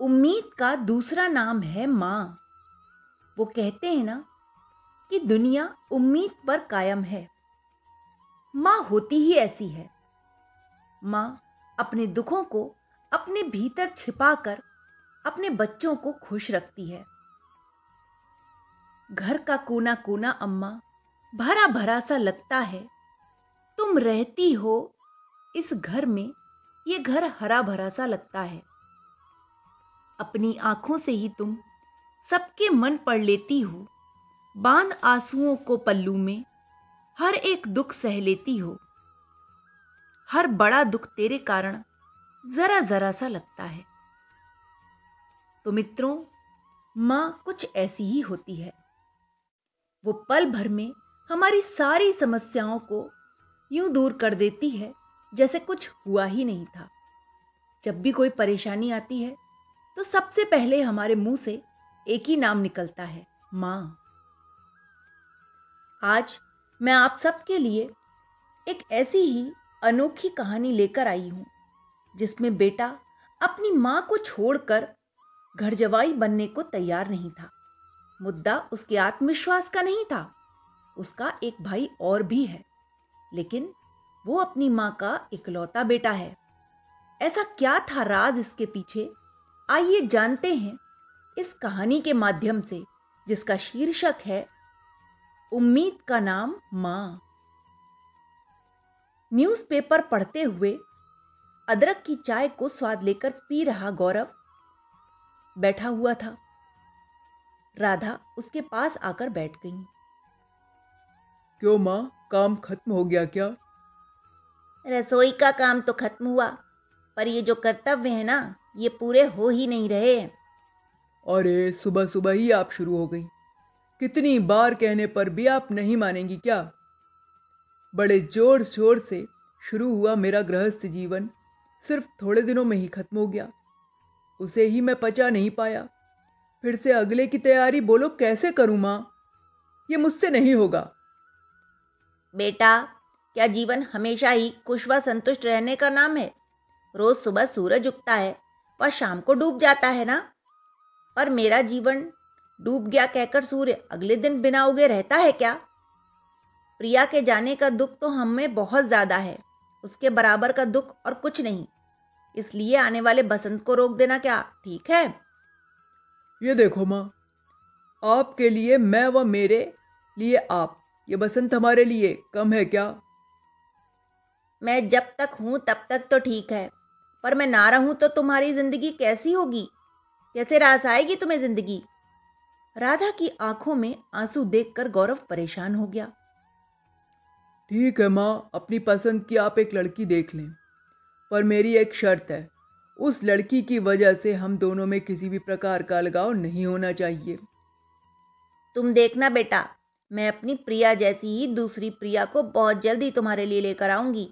उम्मीद का दूसरा नाम है माँ। वो कहते हैं ना कि दुनिया उम्मीद पर कायम है। माँ होती ही ऐसी है। माँ अपने दुखों को अपने भीतर छिपाकर अपने बच्चों को खुश रखती है। घर का कोना कोना अम्मा भरा भरा सा लगता है। तुम रहती हो इस घर में यह घर हरा भरा सा लगता है। अपनी आँखों से ही तुम सबके मन पढ़ लेती हो। बाँध आंसुओं को पल्लू में, हर एक दुख सह लेती हो। हर बड़ा दुख तेरे कारण जरा जरा सा लगता है। तो मित्रों, माँ कुछ ऐसी ही होती है। वो पल भर में हमारी सारी समस्याओं को यूँ दूर कर देती है, जैसे कुछ हुआ ही नहीं था। जब भी कोई परेशानी आती है तो सबसे पहले हमारे मुँह से एक ही नाम निकलता है, माँ। आज मैं आप सबके लिए एक ऐसी ही अनोखी कहानी लेकर आई हूँ, जिसमें बेटा अपनी माँ को छोड़कर घर जवाई बनने को तैयार नहीं था। मुद्दा उसके आत्मविश्वास का नहीं था, उसका एक भाई और भी है, लेकिन वो अपनी माँ का इकलौता बेटा है। ऐसा क्या था राज इसके पीछे? आइए जानते हैं इस कहानी के माध्यम से जिसका शीर्षक है उम्मीद का नाम माँ। न्यूज़पेपर पढ़ते हुए अदरक की चाय को स्वाद लेकर पी रहा गौरव। बैठा हुआ था। राधा उसके पास आकर बैठ गई। क्यों माँ? काम खत्म हो गया क्या? रसोई का काम तो खत्म हुआ पर ये जो कर्तव्य है ना ये पूरे हो ही नहीं रहे। अरे सुबह सुबह ही आप शुरू हो गई। कितनी बार कहने पर भी आप नहीं मानेंगी क्या? बड़े ज़ोर शोर से शुरू हुआ मेरा गृहस्थ जीवन। सिर्फ़ थोड़े दिनों में ही खत्म हो गया। उसे ही मैं पचा नहीं पाया। फिर से अगले की तैयारी बोलो कैसे करूँ माँ? ये मुझसे नहीं होगा। बेटा क्या जीवन हमेशा ही खुश व संतुष्ट रहने का नाम है? रोज सुबह सूरज उगता है। व शाम को डूब जाता है ना? और मेरा जीवन डूब गया कहकर सूर्य अगले दिन बिना उगे रहता है क्या? प्रिया के जाने का दुख तो हम में बहुत ज़्यादा है। उसके बराबर का दुख और कुछ नहीं। इसलिए आने वाले बसंत को रोक देना क्या ठीक है? ये देखो माँ आपके लिए मैं व मेरे लिए आप ये बसंत हमारे लिए कम है क्या? मैं जब तक हूँ तब तक तो ठीक है। पर मैं ना रहूँ तो तुम्हारी ज़िंदगी कैसी होगी? कैसे रास आएगी तुम्हें ज़िंदगी? राधा की आँखों में आँसू देखकर गौरव परेशान हो गया। ठीक है माँ अपनी पसंद की आप एक लड़की देख लें। पर मेरी एक शर्त है उस लड़की की वजह से हम दोनों में किसी भी प्रकार का लगाव नहीं होना चाहिए। तुम देखना बेटा मैं अपनी प्रिया जैसी ही दूसरी प्रिया को बहुत जल्दी तुम्हारे लिए लेकर आऊँगी।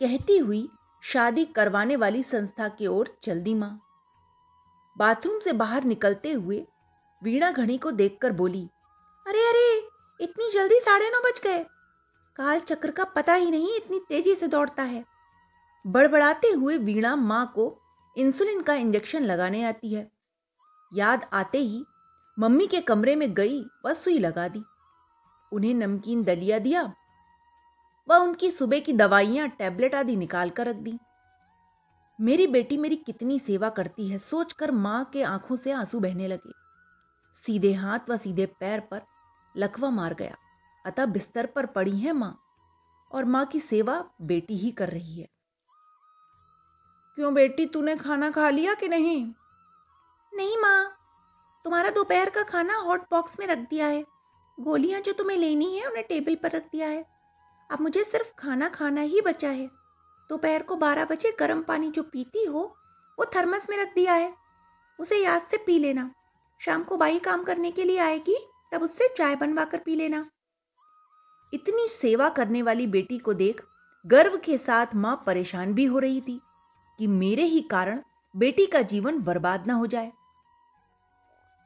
कहती हुई शादी करवाने वाली संस्था की ओर चल दी माँ। बाथरूम से बाहर निकलते हुए वीणा घड़ी को देखकर बोली, अरे अरे, इतनी जल्दी साढ़े नौ बज गए। काल चक्र का पता ही नहीं इतनी तेज़ी से दौड़ता है। बड़बड़ाते हुए वीणा माँ को इंसुलिन का इंजेक्शन लगाने आती है। याद आते ही मम्मी के कमरे में गई व सुई लगा दी। उन्हें नमकीन दलिया दिया वह उनकी सुबह की दवाइयाँ, टैबलेट आदि निकाल कर रख दी। मेरी बेटी मेरी कितनी सेवा करती है, सोचकर माँ के आँखों से आँसू बहने लगे। सीधे हाथ व सीधे पैर पर लकवा मार गया। अतः बिस्तर पर पड़ी है माँ, और माँ की सेवा बेटी ही कर रही है। क्यों बेटी, तूने खाना खा लिया कि नहीं? नहीं माँ, तुम्हारा दोपहर का खाना हॉट बॉक्स में रख दिया है। गोलियाँ जो तुम्हें लेनी है, उन्हें टेबल पर रख दिया है। अब मुझे सिर्फ़ खाना खाना ही बचा है। दोपहर को बारह बजे गर्म पानी जो पीती हो, वो थर्मस में रख दिया है। उसे याद से पी लेना। शाम को बाई काम करने के लिए आएगी, तब उससे चाय बनवा कर पी लेना। इतनी सेवा करने वाली बेटी को देख गर्व के साथ माँ परेशान भी हो रही थी कि मेरे ही कारण बेटी का जीवन बर्बाद ना हो जाए।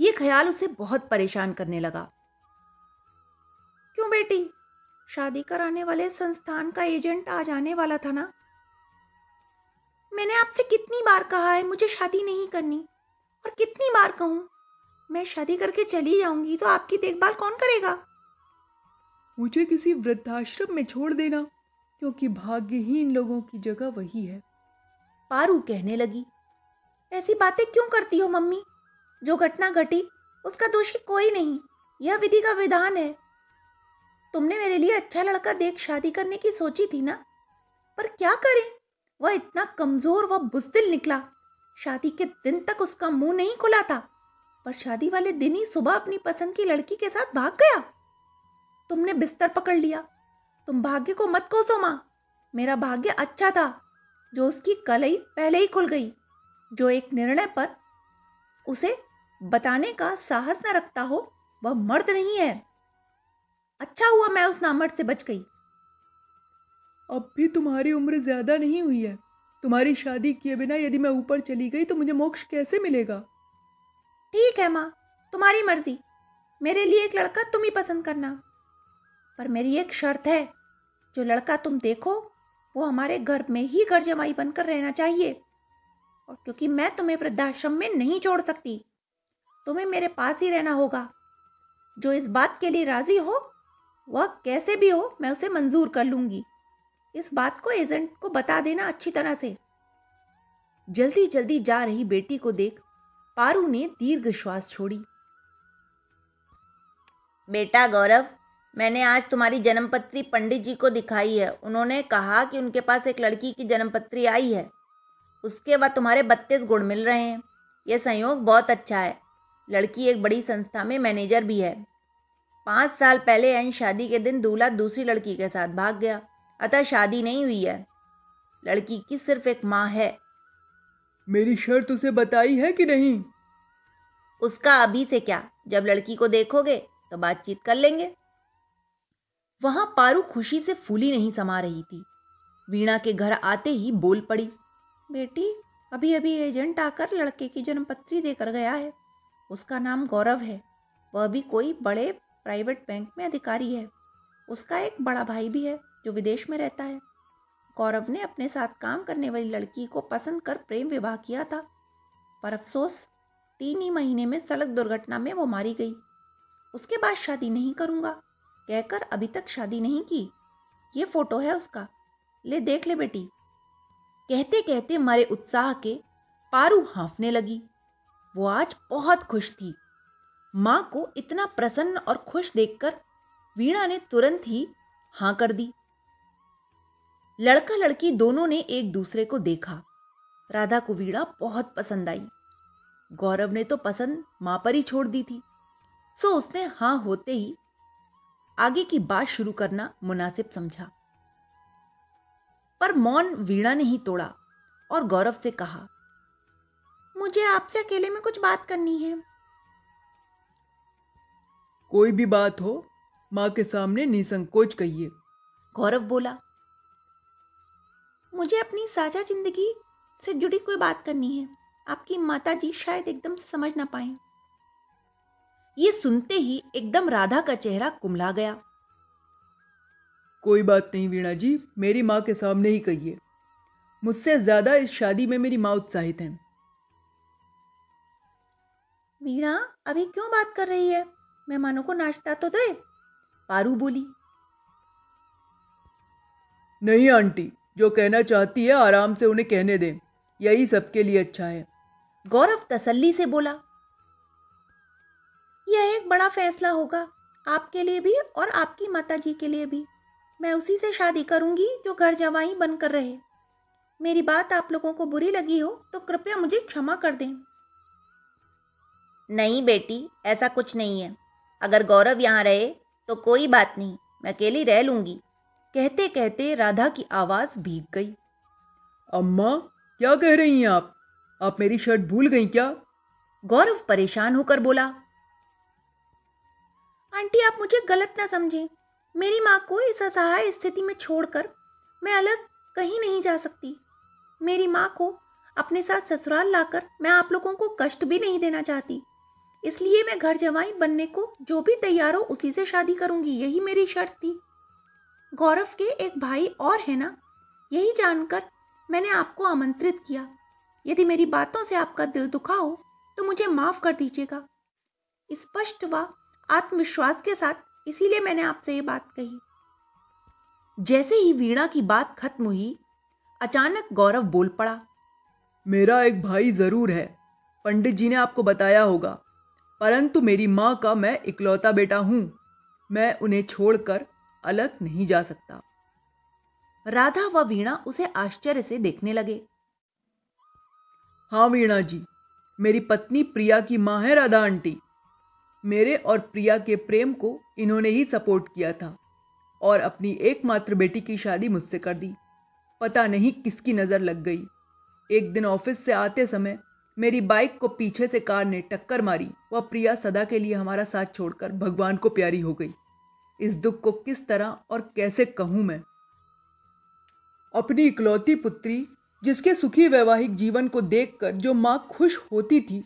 यह ख्याल उसे बहुत परेशान करने लगा। क्यों बेटी? शादी कराने वाले संस्थान का एजेंट आ जाने वाला था ना? मैंने आपसे कितनी बार कहा है मुझे शादी नहीं करनी। और कितनी बार कहूँ मैं शादी करके चली जाऊँगी तो आपकी देखभाल कौन करेगा? मुझे किसी वृद्धाश्रम में छोड़ देना क्योंकि भाग्यहीन लोगों की जगह वही है। पारू कहने लगी ऐसी बातें क्यों करती हो मम्मी? जो घटना घटी उसका दोषी कोई नहीं। यह विधि का विधान है। तुमने मेरे लिए अच्छा लड़का देख शादी करने की सोची थी ना? पर क्या करें? वह इतना कमज़ोर व बुजदिल निकला। शादी के दिन तक उसका मुँह नहीं खुला था, पर शादी वाले दिन ही सुबह अपनी पसंद की लड़की के साथ भाग गया। तुमने बिस्तर पकड़ लिया। तुम भाग्य को मत कोसो, माँ। मेरा भाग्य अच्छा था, जो उसकी कलई पहले ही खुल गई, जो एक निर्णय पर उसे बताने का साहस न रखता हो, वह मर्द नहीं है। अच्छा हुआ मैं उस नामर्द से बच गई। अब भी तुम्हारी उम्र ज़्यादा नहीं हुई है। तुम्हारी शादी किए बिना यदि मैं ऊपर चली गई तो मुझे मोक्ष कैसे मिलेगा? ठीक है माँ तुम्हारी मर्ज़ी। मेरे लिए एक लड़का तुम ही पसंद करना। पर मेरी एक शर्त है जो लड़का तुम देखो वो हमारे घर में ही घर जमाई बनकर रहना चाहिए। और क्योंकि मैं तुम्हें वृद्धाश्रम में नहीं छोड़ सकती तुम्हें मेरे पास ही रहना होगा। जो इस बात के लिए राज़ी हो वह कैसे भी हो, मैं उसे मंजूर कर लूँगी। इस बात को एजेंट को बता देना अच्छी तरह से। जल्दी जल्दी जा रही बेटी को देख, पारू ने दीर्घ श्वास छोड़ी। बेटा गौरव, मैंने आज तुम्हारी जन्मपत्री पंडित जी को दिखाई है। उन्होंने कहा कि उनके पास एक लड़की की जन्मपत्री आई है। उसके बाद तुम्हारे बत्तीस गुण मिल रहे हैं। यह संयोग बहुत अच्छा है। लड़की एक बड़ी संस्था में मैनेजर भी है। पाँच साल पहले एन शादी के दिन दूल्हा दूसरी लड़की के साथ भाग गया। अतः शादी नहीं हुई है। लड़की की सिर्फ़ एक माँ है। मेरी शर्त उसे बताई है कि नहीं? उसका अभी से क्या? जब लड़की को देखोगे तो बातचीत कर लेंगे। वहाँ पारू खुशी से फूली नहीं समा रही थी। वीणा के घर आते ही बोल पड़ी बेटी अभी अभी एजेंट आकर लड़के की जन्मपत्री देकर गया है। उसका नाम गौरव है। वह भी कोई बड़े प्राइवेट बैंक में अधिकारी है। उसका एक बड़ा भाई भी है, जो विदेश में रहता है। गौरव ने अपने साथ काम करने वाली लड़की को पसंद कर प्रेम विवाह किया था, पर अफसोस, तीन ही महीने में सड़क दुर्घटना में वो मारी गई। उसके बाद शादी नहीं करूँगा, कहकर अभी तक शादी नहीं की। ये फ़ोटो है उसका। ले देख ले बेटी। कहते कहते मरे उत्साह के पारू हाफने लगी। वो आज बहुत खुश थी। माँ को इतना प्रसन्न और खुश देखकर वीणा ने तुरंत ही हाँ कर दी। लड़का लड़की दोनों ने एक दूसरे को देखा। राधा को वीणा बहुत पसंद आई। गौरव ने तो पसंद माँ पर ही छोड़ दी थी। सो उसने हाँ होते ही आगे की बात शुरू करना मुनासिब समझा। पर मौन वीणा ने ही तोड़ा और गौरव से कहा, मुझे आपसे अकेले में कुछ बात करनी है। कोई भी बात हो माँ के सामने निसंकोच कहिए। गौरव बोला मुझे अपनी साझा ज़िंदगी से जुड़ी कोई बात करनी है। आपकी माता जी शायद एकदम समझ ना पाए। ये सुनते ही एकदम राधा का चेहरा कुमला गया। कोई बात नहीं वीणा जी मेरी माँ के सामने ही कहिए। मुझसे ज़्यादा इस शादी में मेरी माँ उत्साहित है। वीणा अभी क्यों बात कर रही है? मेहमानों को नाश्ता तो दे। पारू बोली नहीं आंटी जो कहना चाहती है आराम से उन्हें कहने दें। यही सबके लिए अच्छा है। गौरव तसल्ली से बोला यह एक बड़ा फैसला होगा आपके लिए भी और आपकी माताजी के लिए भी। मैं उसी से शादी करूँगी जो घर जवाई बनकर रहे। मेरी बात आप लोगों को बुरी लगी हो तो कृपया मुझे क्षमा कर दें। नहीं बेटी ऐसा कुछ नहीं है। अगर गौरव यहाँ रहे तो कोई बात नहीं मैं अकेली रह लूँगी। कहते कहते राधा की आवाज़ भीग गई। अम्मा क्या कह रही हैं आप? आप मेरी शर्ट भूल गई क्या? गौरव परेशान होकर बोला आंटी आप मुझे गलत ना समझें। मेरी माँ को इस असहाय स्थिति में छोड़कर मैं अलग कहीं नहीं जा सकती। मेरी माँ को अपने साथ ससुराल लाकर मैं आप लोगों को कष्ट भी नहीं देना चाहती। इसलिए मैं घर जवाई बनने को जो भी तैयार हो उसी से शादी करूँगी, यही मेरी शर्त थी। गौरव के एक भाई और है ना, यही जानकर मैंने आपको आमंत्रित किया। यदि मेरी बातों से आपका दिल दुखा हो तो मुझे माफ़ कर दीजिएगा। स्पष्ट व आत्मविश्वास के साथ इसीलिए मैंने आपसे यह बात कही। जैसे ही वीणा की बात खत्म हुई, अचानक गौरव बोल पड़ा, मेरा एक भाई ज़रूर है, पंडित जी ने आपको बताया होगा। परंतु मेरी माँ का मैं इकलौता बेटा हूँ। मैं उन्हें छोड़कर अलग नहीं जा सकता। राधा व वीणा उसे आश्चर्य से देखने लगे। हाँ वीणा जी, मेरी पत्नी प्रिया की माँ है राधा आंटी। मेरे और प्रिया के प्रेम को इन्होंने ही सपोर्ट किया था और अपनी एकमात्र बेटी की शादी मुझसे कर दी। पता नहीं किसकी नज़र लग गई। एक दिन ऑफ़िस से आते समय मेरी बाइक को पीछे से कार ने टक्कर मारी। वह प्रिया सदा के लिए हमारा साथ छोड़कर भगवान को प्यारी हो गई। इस दुख को किस तरह और कैसे कहूँ मैं? अपनी इकलौती पुत्री, जिसके सुखी वैवाहिक जीवन को देखकर जो माँ खुश होती थी,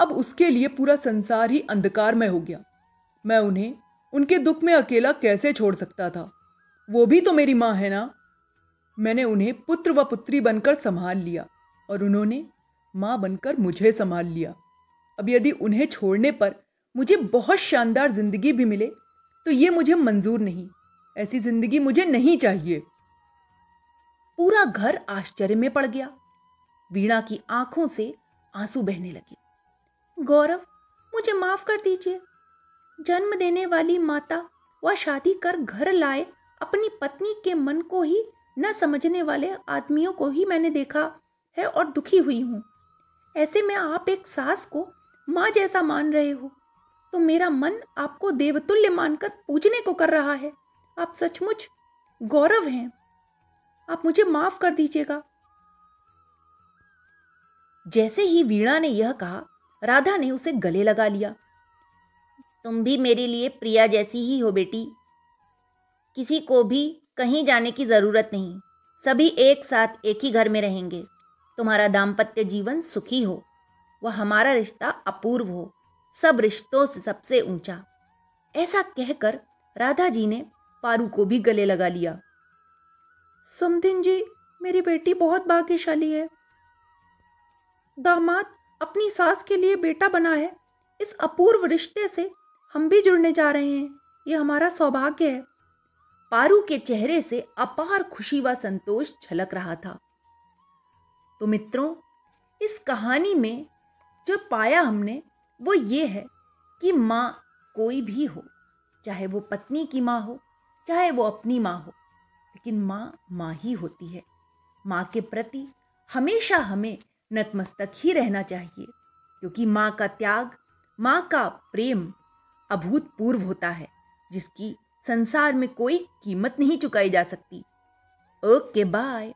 अब उसके लिए पूरा संसार ही अंधकार में हो गया। मैं उन्हें, उनके दुख में अकेला कैसे छोड़ सकता था? वो भी तो मेरी माँ है ना? मैंने उन्हें पुत्र व पुत्री बनकर संभाल लिया और उन्होंने माँ बनकर मुझे संभाल लिया। अब यदि उन्हें छोड़ने पर मुझे बहुत शानदार ज़िंदगी भी मिले तो यह मुझे मंजूर नहीं। ऐसी ज़िंदगी मुझे नहीं चाहिए। पूरा घर आश्चर्य में पड़ गया। वीणा की आँखों से आँसू बहने लगे। गौरव, मुझे माफ़ कर दीजिए। जन्म देने वाली माता व शादी कर घर लाए अपनी पत्नी के मन को ही न समझने वाले आदमियों को ही मैंने देखा है और दुखी हुई हूँ। ऐसे में आप एक सास को माँ जैसा मान रहे हो। तो मेरा मन आपको देवतुल्य मानकर पूजने को कर रहा है। आप सचमुच गौरव हैं। आप मुझे माफ़ कर दीजिएगा। जैसे ही वीणा ने यह कहा, राधा ने उसे गले लगा लिया। तुम भी मेरे लिए प्रिया जैसी ही हो बेटी। किसी को भी कहीं जाने की ज़रूरत नहीं। सभी एक साथ एक ही घर में रहेंगे। तुम्हारा दाम्पत्य जीवन सुखी हो, वह हमारा रिश्ता अपूर्व हो, सब रिश्तों से सबसे ऊँचा। ऐसा कहकर राधा जी ने पारू को भी गले लगा लिया। सुमदिन जी, मेरी बेटी बहुत भाग्यशाली है। दामाद अपनी सास के लिए बेटा बना है। इस अपूर्व रिश्ते से हम भी जुड़ने जा रहे हैं। यह हमारा सौभाग्य है। पारू के चेहरे से अपार खुशी व संतोष झलक रहा था। तो मित्रों, इस कहानी में जो पाया हमने, वो ये है कि माँ कोई भी हो, चाहे वो पत्नी की माँ हो, चाहे वो अपनी माँ हो, लेकिन माँ माँ ही होती है। माँ के प्रति हमेशा हमें नतमस्तक ही रहना चाहिए, क्योंकि माँ का त्याग, माँ का प्रेम अभूतपूर्व होता है, जिसकी संसार में कोई कीमत नहीं चुकाई जा सकती। Okay bye